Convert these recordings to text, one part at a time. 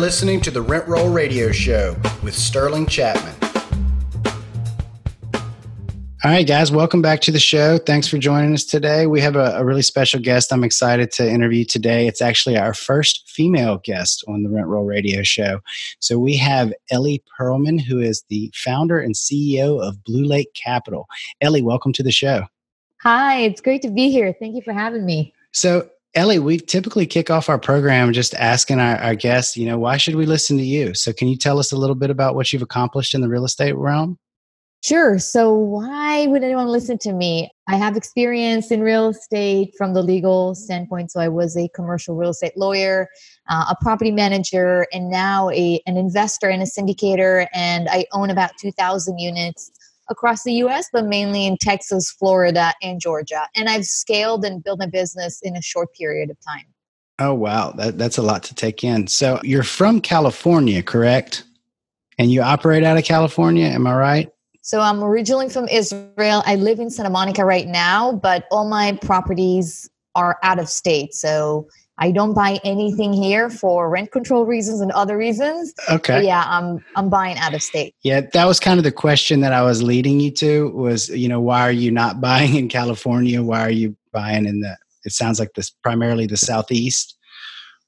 listening to the Rent Roll Radio Show with Sterling Chapman. All right, guys, welcome back to the show. Thanks for joining us today. We have a, a, really special guest I'm excited to interview today. It's actually our first female guest on the Rent Roll Radio Show. So we have Ellie Perlman, who is the founder and CEO of Blue Lake Capital. Ellie, welcome to the show. Hi, it's great to be here. Thank you for having me. So, Ellie, we typically kick off our program just asking our, our guests, you know, why should we listen to you? So, can you tell us a little bit about what you've accomplished in the real estate realm? Sure. So, why would anyone listen to me? I have experience in real estate from the legal standpoint. So, I was a commercial real estate lawyer, uh, a property manager, and now a, an investor and a syndicator. And I own about 2,000 units across the US, but mainly in Texas, Florida, and Georgia. And I've scaled and built my business in a short period of time. Oh, wow. That, that's a lot to take in. So, you're from California, correct? And you operate out of California, am I right? So I'm originally from Israel. I live in Santa Monica right now, but all my properties are out of state. So I don't buy anything here for rent control reasons and other reasons. Okay. But yeah, I'm I'm buying out of state. Yeah, that was kind of the question that I was leading you to was, you know, why are you not buying in California? Why are you buying in the it sounds like this primarily the southeast?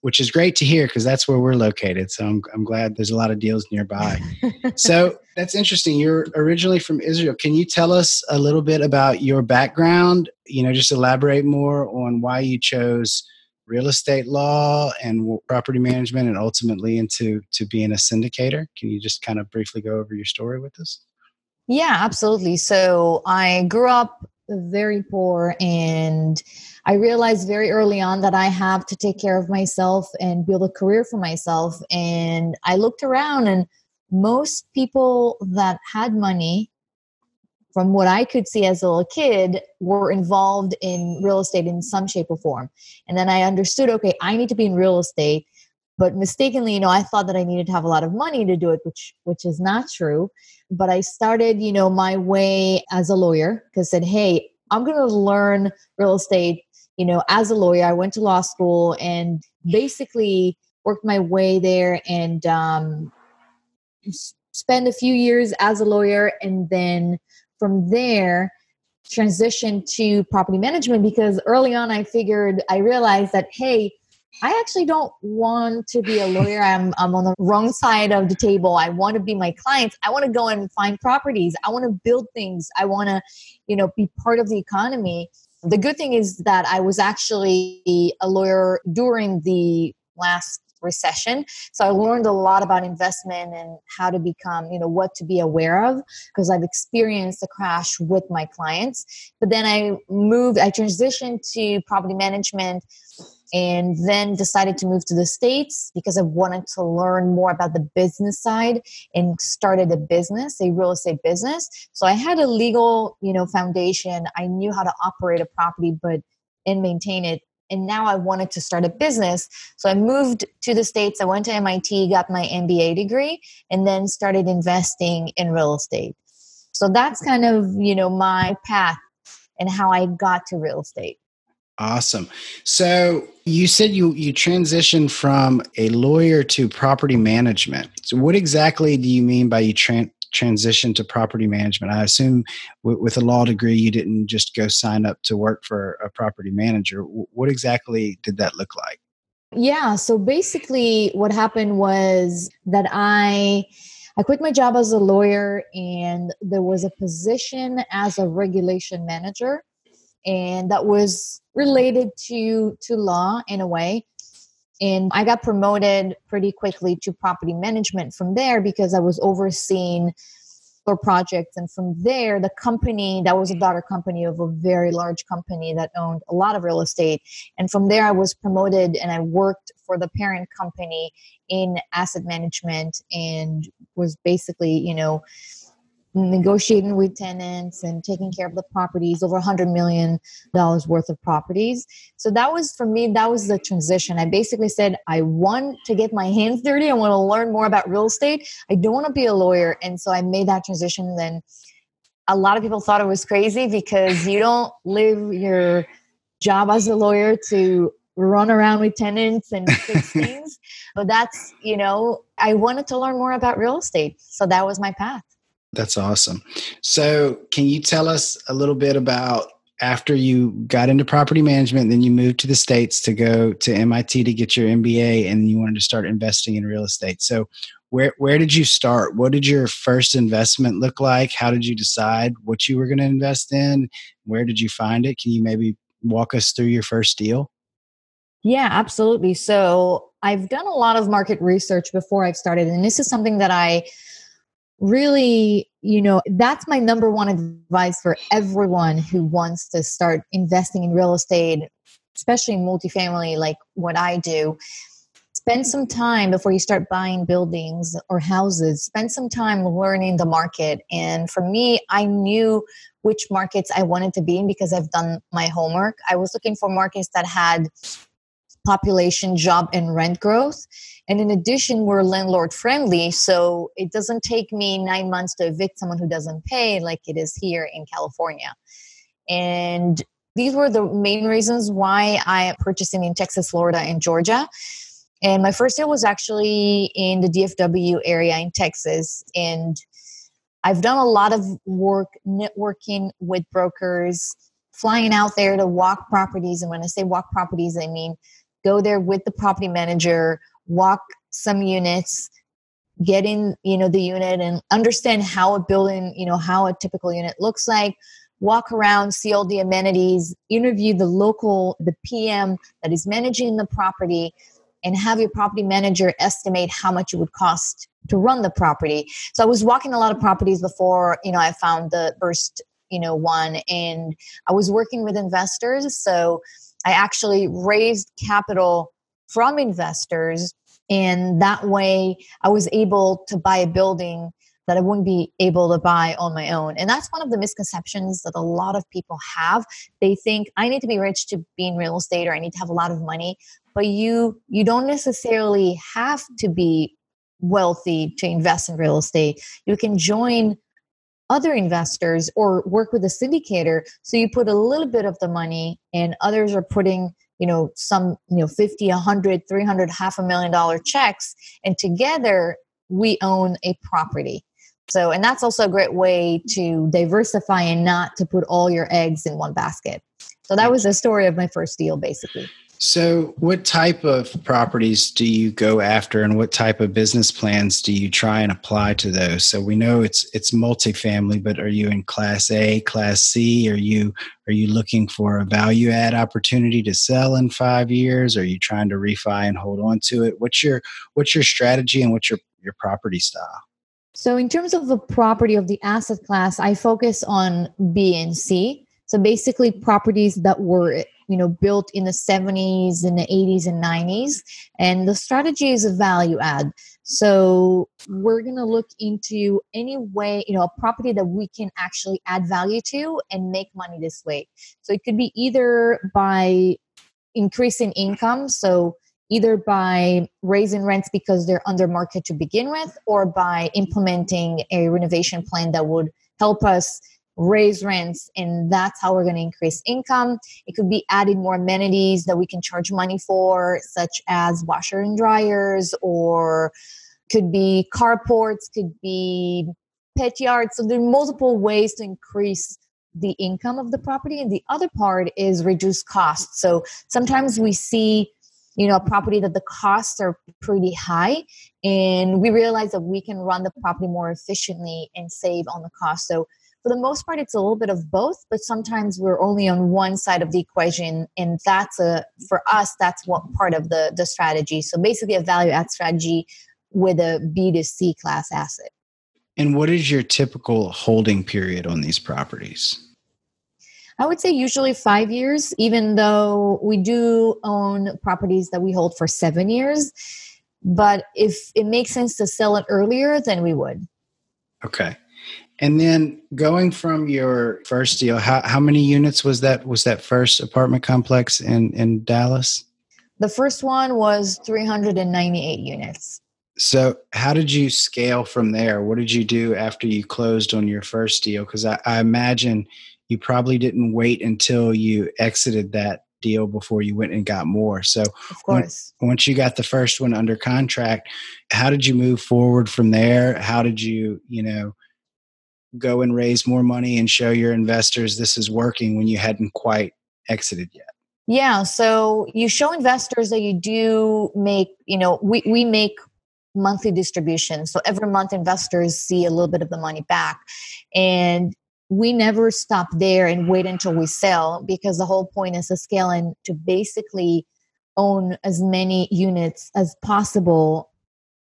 which is great to hear because that's where we're located. So I'm, I'm glad there's a lot of deals nearby. so that's interesting. You're originally from Israel. Can you tell us a little bit about your background? You know, just elaborate more on why you chose real estate law and property management and ultimately into to being a syndicator. Can you just kind of briefly go over your story with us? Yeah, absolutely. So I grew up very poor and I realized very early on that I have to take care of myself and build a career for myself. And I looked around, and most people that had money, from what I could see as a little kid, were involved in real estate in some shape or form. And then I understood okay, I need to be in real estate. But mistakenly, you know, I thought that I needed to have a lot of money to do it, which which is not true. But I started, you know, my way as a lawyer because I said, hey, I'm going to learn real estate you know, as a lawyer, I went to law school and basically worked my way there and um, spent a few years as a lawyer. And then from there, transition to property management because early on I figured, I realized that, hey, I actually don't want to be a lawyer. I'm, I'm on the wrong side of the table. I want to be my clients. I want to go and find properties. I want to build things. I want to, you know, be part of the economy the good thing is that I was actually a lawyer during the last recession. So i learned a lot about investment and how to become you know what to be aware of because i've experienced a crash with my clients. But then i moved i transitioned to property management and then decided to move to the states because i wanted to learn more about the business side and started a business a real estate business. So i had a legal you know foundation. I knew how to operate a property but and maintain it and now i wanted to start a business so i moved to the states i went to mit got my mba degree and then started investing in real estate so that's kind of you know my path and how i got to real estate Awesome. So you said you you transitioned from a lawyer to property management. So what exactly do you mean by you tra- transition to property management? I assume w- with a law degree you didn't just go sign up to work for a property manager. W- what exactly did that look like? Yeah, so basically what happened was that I I quit my job as a lawyer and there was a position as a regulation manager and that was related to to law in a way and i got promoted pretty quickly to property management from there because i was overseeing for projects. And from there the company that was a daughter company of a very large company that owned a lot of real estate. And from there i was promoted and i worked for the parent company in asset management and was basically you know negotiating with tenants and taking care of the properties over hundred million dollars worth of properties so that was for me that was the transition i basically said i want to get my hands dirty i want to learn more about real estate i don't want to be a lawyer and so i made that transition then a lot of people thought it was crazy because you don't live your job as a lawyer to run around with tenants and fix things. But that's, you know, I wanted to learn more about real estate. So that was my path. That's awesome. So, can you tell us a little bit about after you got into property management, then you moved to the States to go to MIT to get your MBA and you wanted to start investing in real estate. So, where, where did you start? What did your first investment look like? How did you decide what you were going to invest in? Where did you find it? Can you maybe walk us through your first deal? Yeah, absolutely. So, I've done a lot of market research before I've started, and this is something that I really, you know, that's my number one advice for everyone who wants to start investing in real estate, especially multifamily, like what I do. Spend some time before you start buying buildings or houses. Spend some time learning the market. And for me, I knew which markets I wanted to be in because I've done my homework. I was looking for markets that had population, job, and rent growth. And in addition, we're landlord friendly. So it doesn't take me nine months to evict someone who doesn't pay like it is here in California. And these were the main reasons why I purchased in Texas, Florida, and Georgia. And my first deal was actually in the DFW area in Texas. And I've done a lot of work networking with brokers, flying out there to walk properties. And when I say walk properties, I mean go there with the property manager, walk some units, get in, you know, the unit and understand how a building, you know, how a typical unit looks like, walk around, see all the amenities, interview the local, the PM that is managing the property, and have your property manager estimate how much it would cost to run the property. So I was walking a lot of properties before, you know, I found the first, you know, one and I was working with investors. So I actually raised capital from investors. And that way I was able to buy a building that I wouldn't be able to buy on my own. And that's one of the misconceptions that a lot of people have. They think I need to be rich to be in real estate or I need to have a lot of money, but you you don't necessarily have to be wealthy to invest in real estate. You can join other investors or work with a syndicator so you put a little bit of the money and others are putting you know some you know 50 100 300 half a million dollar checks and together we own a property. So and that's also a great way to diversify and not to put all your eggs in one basket. So that was the story of my first deal basically so, what type of properties do you go after, and what type of business plans do you try and apply to those? So, we know it's it's multifamily, but are you in Class A, Class C? Are you are you looking for a value add opportunity to sell in five years? Are you trying to refi and hold on to it? What's your what's your strategy and what's your your property style? So, in terms of the property of the asset class, I focus on B and C. So basically, properties that were you know built in the 70s and the 80s and 90s and the strategy is a value add. So we're going to look into any way you know a property that we can actually add value to and make money this way. So it could be either by increasing income so either by raising rents because they're under market to begin with or by implementing a renovation plan that would help us raise rents and that's how we're going to increase income. It could be adding more amenities that we can charge money for such as washer and dryers or could be carports could be pet yards. So there are multiple ways to increase the income of the property and the other part is reduce costs. So sometimes we see you know a property that the costs are pretty high and we realize that we can run the property more efficiently and save on the cost. So for the most part it's a little bit of both but sometimes we're only on one side of the equation and that's a for us that's what part of the the strategy so basically a value add strategy with a b2c class asset and what is your typical holding period on these properties I would say usually five years, even though we do own properties that we hold for seven years. But if it makes sense to sell it earlier, then we would. Okay. And then going from your first deal, how, how many units was that? Was that first apartment complex in, in Dallas? The first one was 398 units. So, how did you scale from there? What did you do after you closed on your first deal? Because I, I, imagine you probably didn't wait until you exited that deal before you went and got more. So, of course, when, once you got the first one under contract, how did you move forward from there? How did you, you know, go and raise more money and show your investors this is working when you hadn't quite exited yet? Yeah, so you show investors that you do make, you know, we, we make monthly distributions. So every month investors see a little bit of the money back. And we never stop there and wait until we sell because the whole point is to scale and to basically own as many units as possible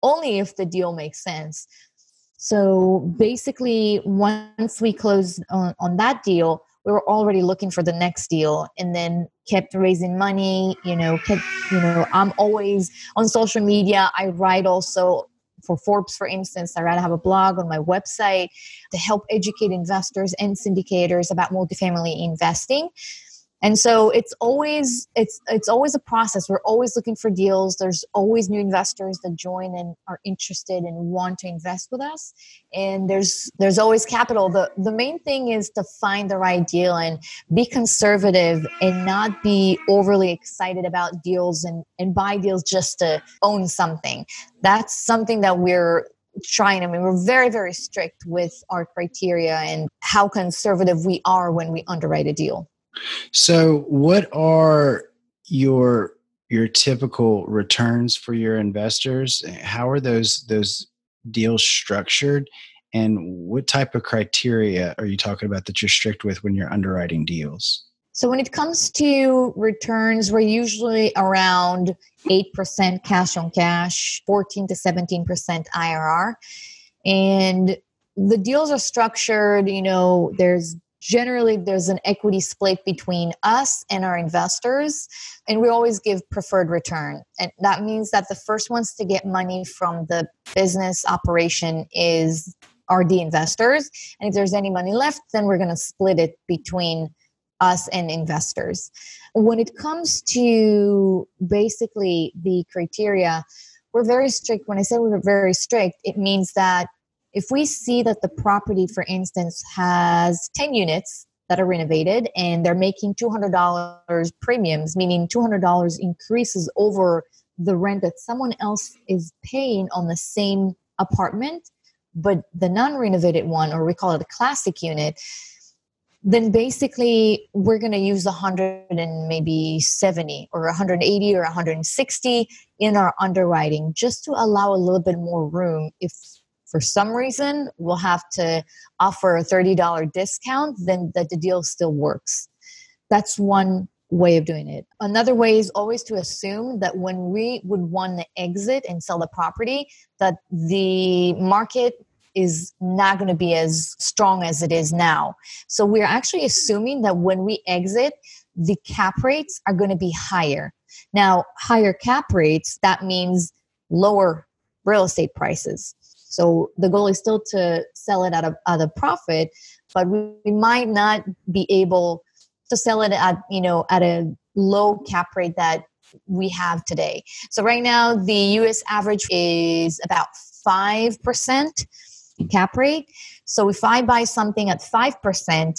only if the deal makes sense. So basically, once we closed on, on that deal, we were already looking for the next deal and then kept raising money you know kept you know i'm always on social media. I write also for Forbes, for instance, I rather have a blog on my website to help educate investors and syndicators about multifamily investing and so it's always it's it's always a process. We're always looking for deals. There's always new investors that join and are interested and want to invest with us. And there's there's always capital. The the main thing is to find the right deal and be conservative and not be overly excited about deals and and buy deals just to own something. That's something that we're trying. I mean we're very very strict with our criteria and how conservative we are when we underwrite a deal so, what are your your typical returns for your investors? How are those those deals structured? And what type of criteria are you talking about that you're strict with when you're underwriting deals? So when it comes to returns, we're usually around 8% cash on cash, 14 to 17% IRR. And the deals are structured, you know, there's generally there's an equity split between us and our investors and we always give preferred return. And that means that the first ones to get money from the business operation is are the investors. And if there's any money left then we're going to split it between us and investors. When it comes to basically the criteria we're very strict. When i say we're very strict it means that if we see that the property, for instance, has 10 units that are renovated and they're making $200 premiums, meaning $200 increases over the rent that someone else is paying on the same apartment, but the non renovated one, or we call it a classic unit, then basically we're going to use 100 and maybe 70 or 180 or 160 in our underwriting just to allow a little bit more room if for some reason we'll have to offer a $30 discount, then that the deal still works. That's one way of doing it. Another way is always to assume that when we would want to exit and sell the property, that the market is not going to be as strong as it is now. So we're actually assuming that when we exit, the cap rates are going to be higher. Now, higher cap rates, that means lower real estate prices. So the goal is still to sell it at a, at a profit, but we, we might not be able to sell it at, you know, at a low cap rate that we have today. So right now the US average is about 5% cap rate. So if I buy something at 5%,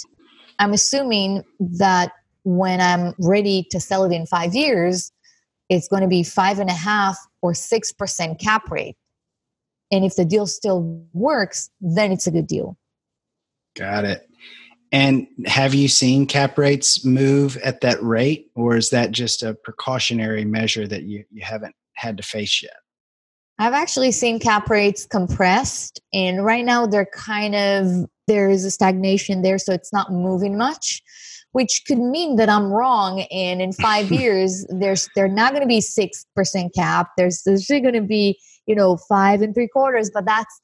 I'm assuming that when I'm ready to sell it in five years, it's going to be five and a half or six percent cap rate. And if the deal still works, then it's a good deal. Got it. And have you seen cap rates move at that rate, or is that just a precautionary measure that you, you haven't had to face yet? I've actually seen cap rates compressed, and right now they're kind of there is a stagnation there, so it's not moving much, which could mean that I'm wrong. And in five years, there's they're not going to be six percent cap. There's there's going to be you know five and three quarters but that's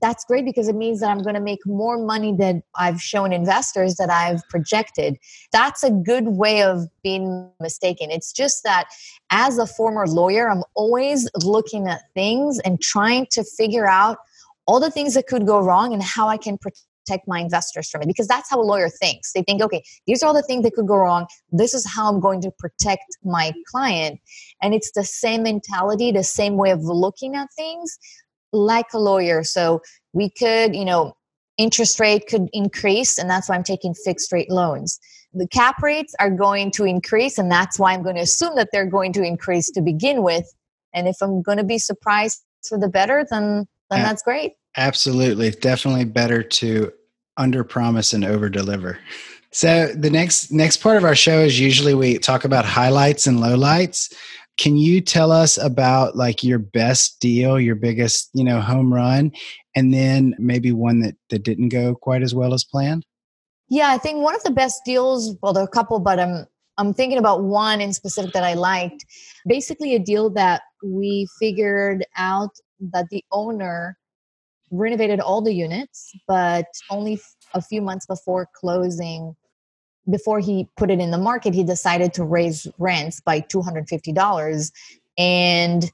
that's great because it means that I'm going to make more money than I've shown investors that I've projected. That's a good way of being mistaken. It's just that as a former lawyer, I'm always looking at things and trying to figure out all the things that could go wrong and how I can protect my investors from it because that's how a lawyer thinks. They think, okay, these are all the things that could go wrong. This is how I'm going to protect my client. And it's the same mentality, the same way of looking at things like a lawyer. So we could, you know, interest rate could increase, and that's why I'm taking fixed rate loans. the cap rates are going to increase and that's why i'm going to assume that they're going to increase to begin with and if i'm going to be surprised for the better then then that's great absolutely definitely better to under promise and over deliver. So the next next part of our show is usually we talk about highlights and lowlights. Can you tell us about like your best deal your biggest you know home run and then maybe one that that didn't go quite as well as planned? Yeah, I think one of the best deals, well, there are a couple, but I'm I'm thinking about one in specific that I liked. Basically, a deal that we figured out that the owner renovated all the units, but only a few months before closing, before he put it in the market, he decided to raise rents by $250. And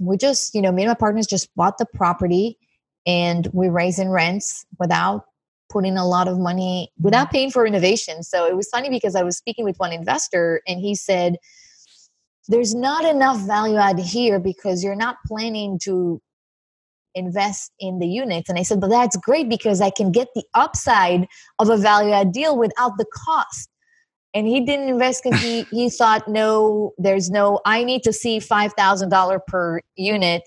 we just, you know, me and my partners just bought the property and we raised in rents without putting a lot of money without mm-hmm. paying for innovation. So it was funny because I was speaking with one investor and he said, There's not enough value add here because you're not planning to invest in the units. And I said, But that's great because I can get the upside of a value add deal without the cost. And he didn't invest because he, he thought, no, there's no, I need to see $5,000 per unit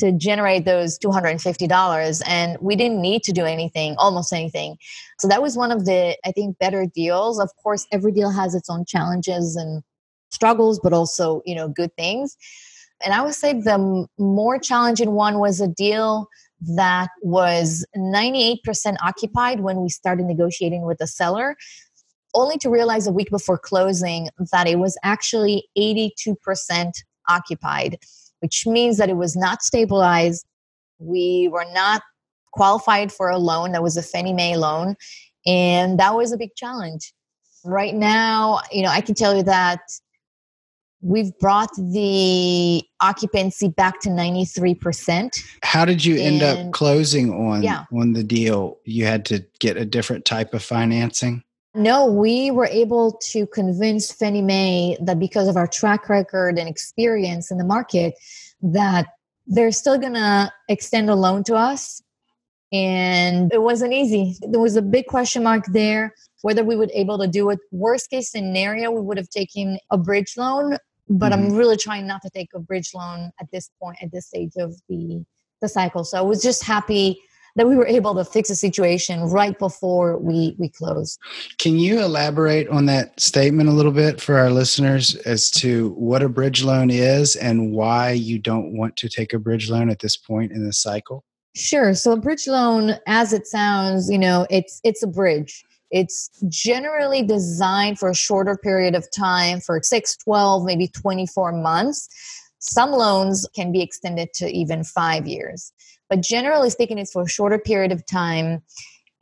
to generate those $250 and we didn't need to do anything almost anything so that was one of the i think better deals of course every deal has its own challenges and struggles but also you know good things and i would say the more challenging one was a deal that was 98% occupied when we started negotiating with the seller only to realize a week before closing that it was actually 82% occupied which means that it was not stabilized. We were not qualified for a loan that was a Fannie Mae loan. And that was a big challenge. Right now, you know, I can tell you that we've brought the occupancy back to 93%. How did you end up closing on yeah. on the deal? You had to get a different type of financing? No, we were able to convince Fannie Mae that because of our track record and experience in the market, that they're still going to extend a loan to us. And it wasn't easy. There was a big question mark there whether we would able to do it. Worst case scenario, we would have taken a bridge loan, but mm-hmm. I'm really trying not to take a bridge loan at this point, at this stage of the the cycle. So I was just happy that we were able to fix the situation right before we we closed. Can you elaborate on that statement a little bit for our listeners as to what a bridge loan is and why you don't want to take a bridge loan at this point in the cycle? Sure. So a bridge loan as it sounds, you know, it's it's a bridge. It's generally designed for a shorter period of time for 6, 12, maybe 24 months. Some loans can be extended to even 5 years. But generally speaking, it's for a shorter period of time.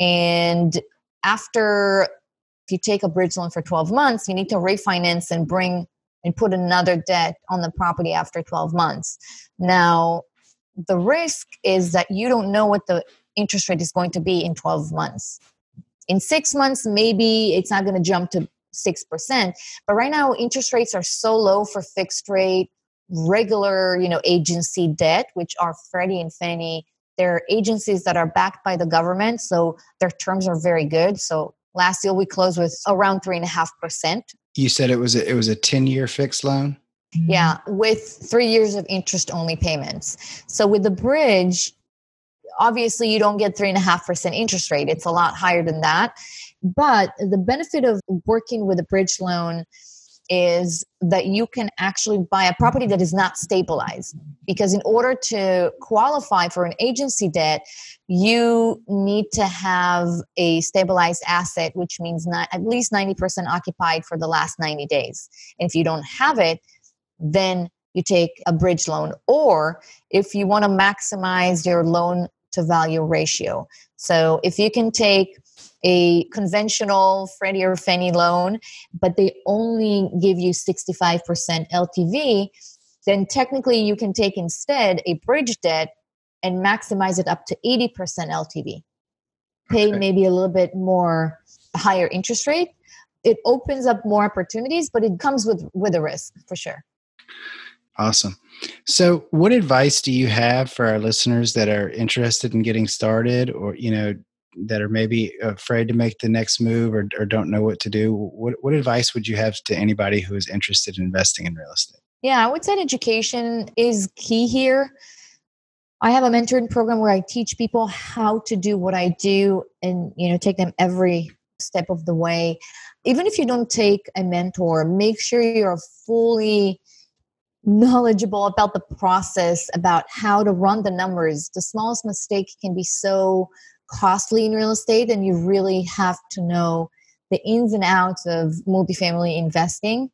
And after, if you take a bridge loan for 12 months, you need to refinance and bring and put another debt on the property after 12 months. Now, the risk is that you don't know what the interest rate is going to be in 12 months. In six months, maybe it's not going to jump to 6%. But right now, interest rates are so low for fixed rate regular, you know, agency debt, which are Freddie and Fannie. They're agencies that are backed by the government, so their terms are very good. So last deal we closed with around three and a half percent. You said it was a, it was a ten year fixed loan. Yeah, with three years of interest only payments. So with the bridge, obviously you don't get three and a half percent interest rate. It's a lot higher than that. But the benefit of working with a bridge loan is that you can actually buy a property that is not stabilized because in order to qualify for an agency debt you need to have a stabilized asset which means not at least 90% occupied for the last 90 days and if you don't have it then you take a bridge loan or if you want to maximize your loan to value ratio so if you can take a conventional Freddie or Fannie loan, but they only give you 65% LTV, then technically you can take instead a bridge debt and maximize it up to 80% LTV. Pay okay. maybe a little bit more higher interest rate. It opens up more opportunities, but it comes with with a risk for sure. Awesome. So, what advice do you have for our listeners that are interested in getting started or, you know, that are maybe afraid to make the next move or, or don't know what to do, what, what advice would you have to anybody who is interested in investing in real estate? Yeah, I would say education is key here. I have a mentoring program where I teach people how to do what I do and you know take them every step of the way. Even if you don't take a mentor, make sure you're fully knowledgeable about the process, about how to run the numbers. The smallest mistake can be so costly in real estate, and you really have to know the ins and outs of multifamily investing,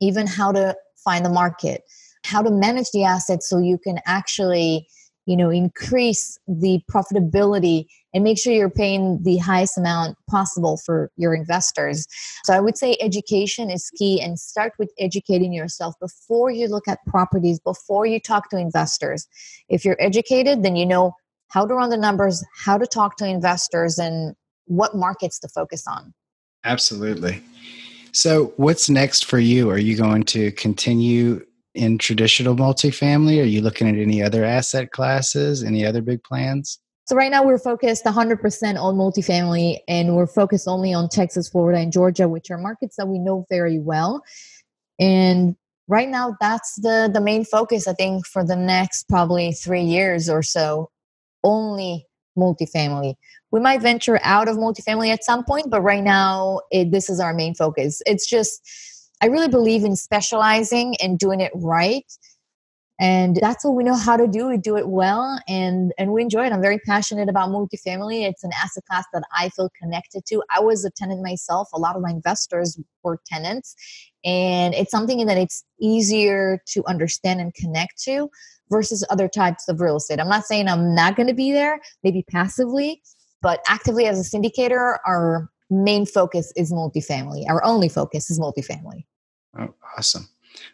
even how to find the market, how to manage the assets so you can actually you know increase the profitability and make sure you're paying the highest amount possible for your investors. So i would say education is key and start with educating yourself before you look at properties before you talk to investors. If you're educated then you know how to run the numbers how to talk to investors and what markets to focus on. Absolutely. So what's next for you? Are you going to continue in traditional multifamily? Are you looking at any other asset classes? Any other big plans? So right now we're focused 100% on multifamily and we're focused only on Texas, Florida and Georgia, which are markets that we know very well. And right now that's the the main focus I think for the next probably 3 years or so. Only multifamily. We might venture out of multifamily at some point, but right now it, this is our main focus. It's just I really believe in specializing and doing it right. And that's what we know how to do. We do it well and, and we enjoy it. I'm very passionate about multifamily. It's an asset class that I feel connected to. I was a tenant myself. A lot of my investors were tenants. And it's something that it's easier to understand and connect to versus other types of real estate. I'm not saying I'm not going to be there, maybe passively, but actively as a syndicator, our main focus is multifamily. Our only focus is multifamily. Oh, awesome.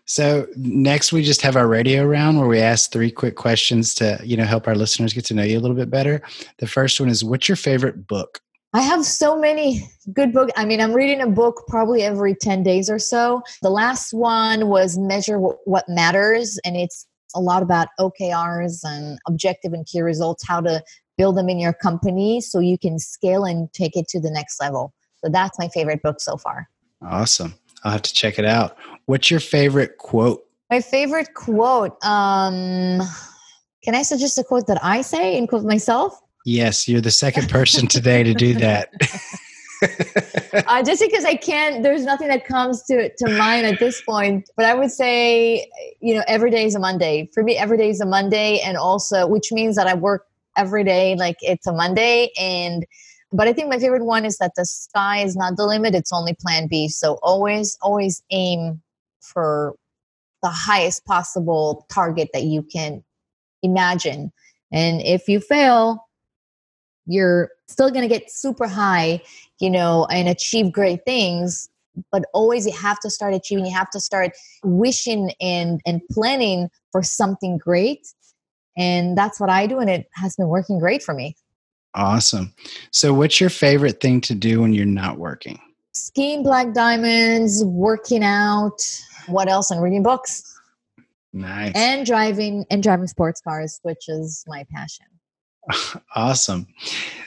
So next we just have our radio round where we ask three quick questions to, you know, help our listeners get to know you a little bit better. The first one is what's your favorite book? I have so many good books. I mean, I'm reading a book probably every 10 days or so. The last one was Measure What Matters, and it's a lot about OKRs and objective and key results, how to build them in your company so you can scale and take it to the next level. So that's my favorite book so far. Awesome. I'll have to check it out. What's your favorite quote? My favorite quote. Um, can I suggest a quote that I say and quote myself? Yes, you're the second person today to do that. uh, just because I can't, there's nothing that comes to, to mind at this point. But I would say, you know, every day is a Monday. For me, every day is a Monday. And also, which means that I work every day like it's a Monday. And but I think my favorite one is that the sky is not the limit, it's only plan B. So always, always aim for the highest possible target that you can imagine. And if you fail, you're still going to get super high, you know, and achieve great things. But always you have to start achieving, you have to start wishing and, and planning for something great. And that's what I do. And it has been working great for me. Awesome. So, what's your favorite thing to do when you're not working? Skiing black diamonds, working out. What else? And reading books. Nice. And driving and driving sports cars, which is my passion. Awesome.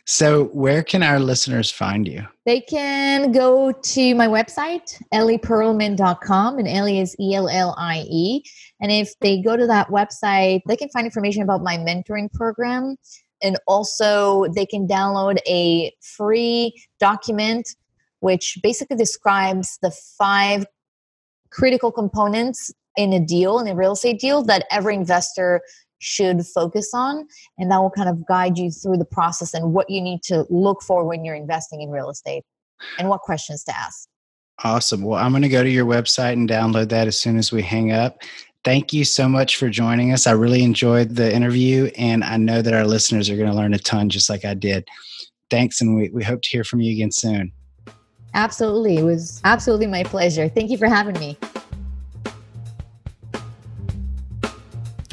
So, where can our listeners find you? They can go to my website, ellieperlman.com, and Ellie is E L L I E. And if they go to that website, they can find information about my mentoring program and also they can download a free document which basically describes the five critical components in a deal in a real estate deal that every investor should focus on and that will kind of guide you through the process and what you need to look for when you're investing in real estate and what questions to ask awesome well i'm going to go to your website and download that as soon as we hang up thank you so much for joining us. I really enjoyed the interview, and I know that our listeners are going to learn a ton just like I did. Thanks, and we, we hope to hear from you again soon. Absolutely. It was absolutely my pleasure. Thank you for having me.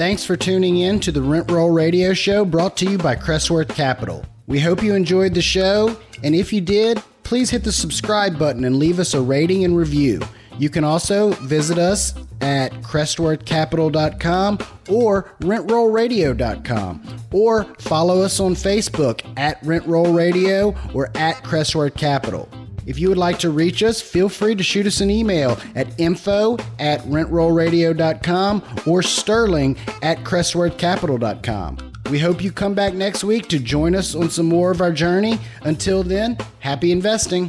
Thanks for tuning in to the Rent Roll Radio Show brought to you by Crestworth Capital. We hope you enjoyed the show, and if you did, please hit the subscribe button and leave us a rating and review. You can also visit us at crestworthcapital.com or rentrollradio.com or follow us on Facebook at Rentroll Radio or at Crestworth Capital. If you would like to reach us, feel free to shoot us an email at info at rentrollradio.com or sterling at crestworthcapital.com. We hope you come back next week to join us on some more of our journey. Until then, happy investing.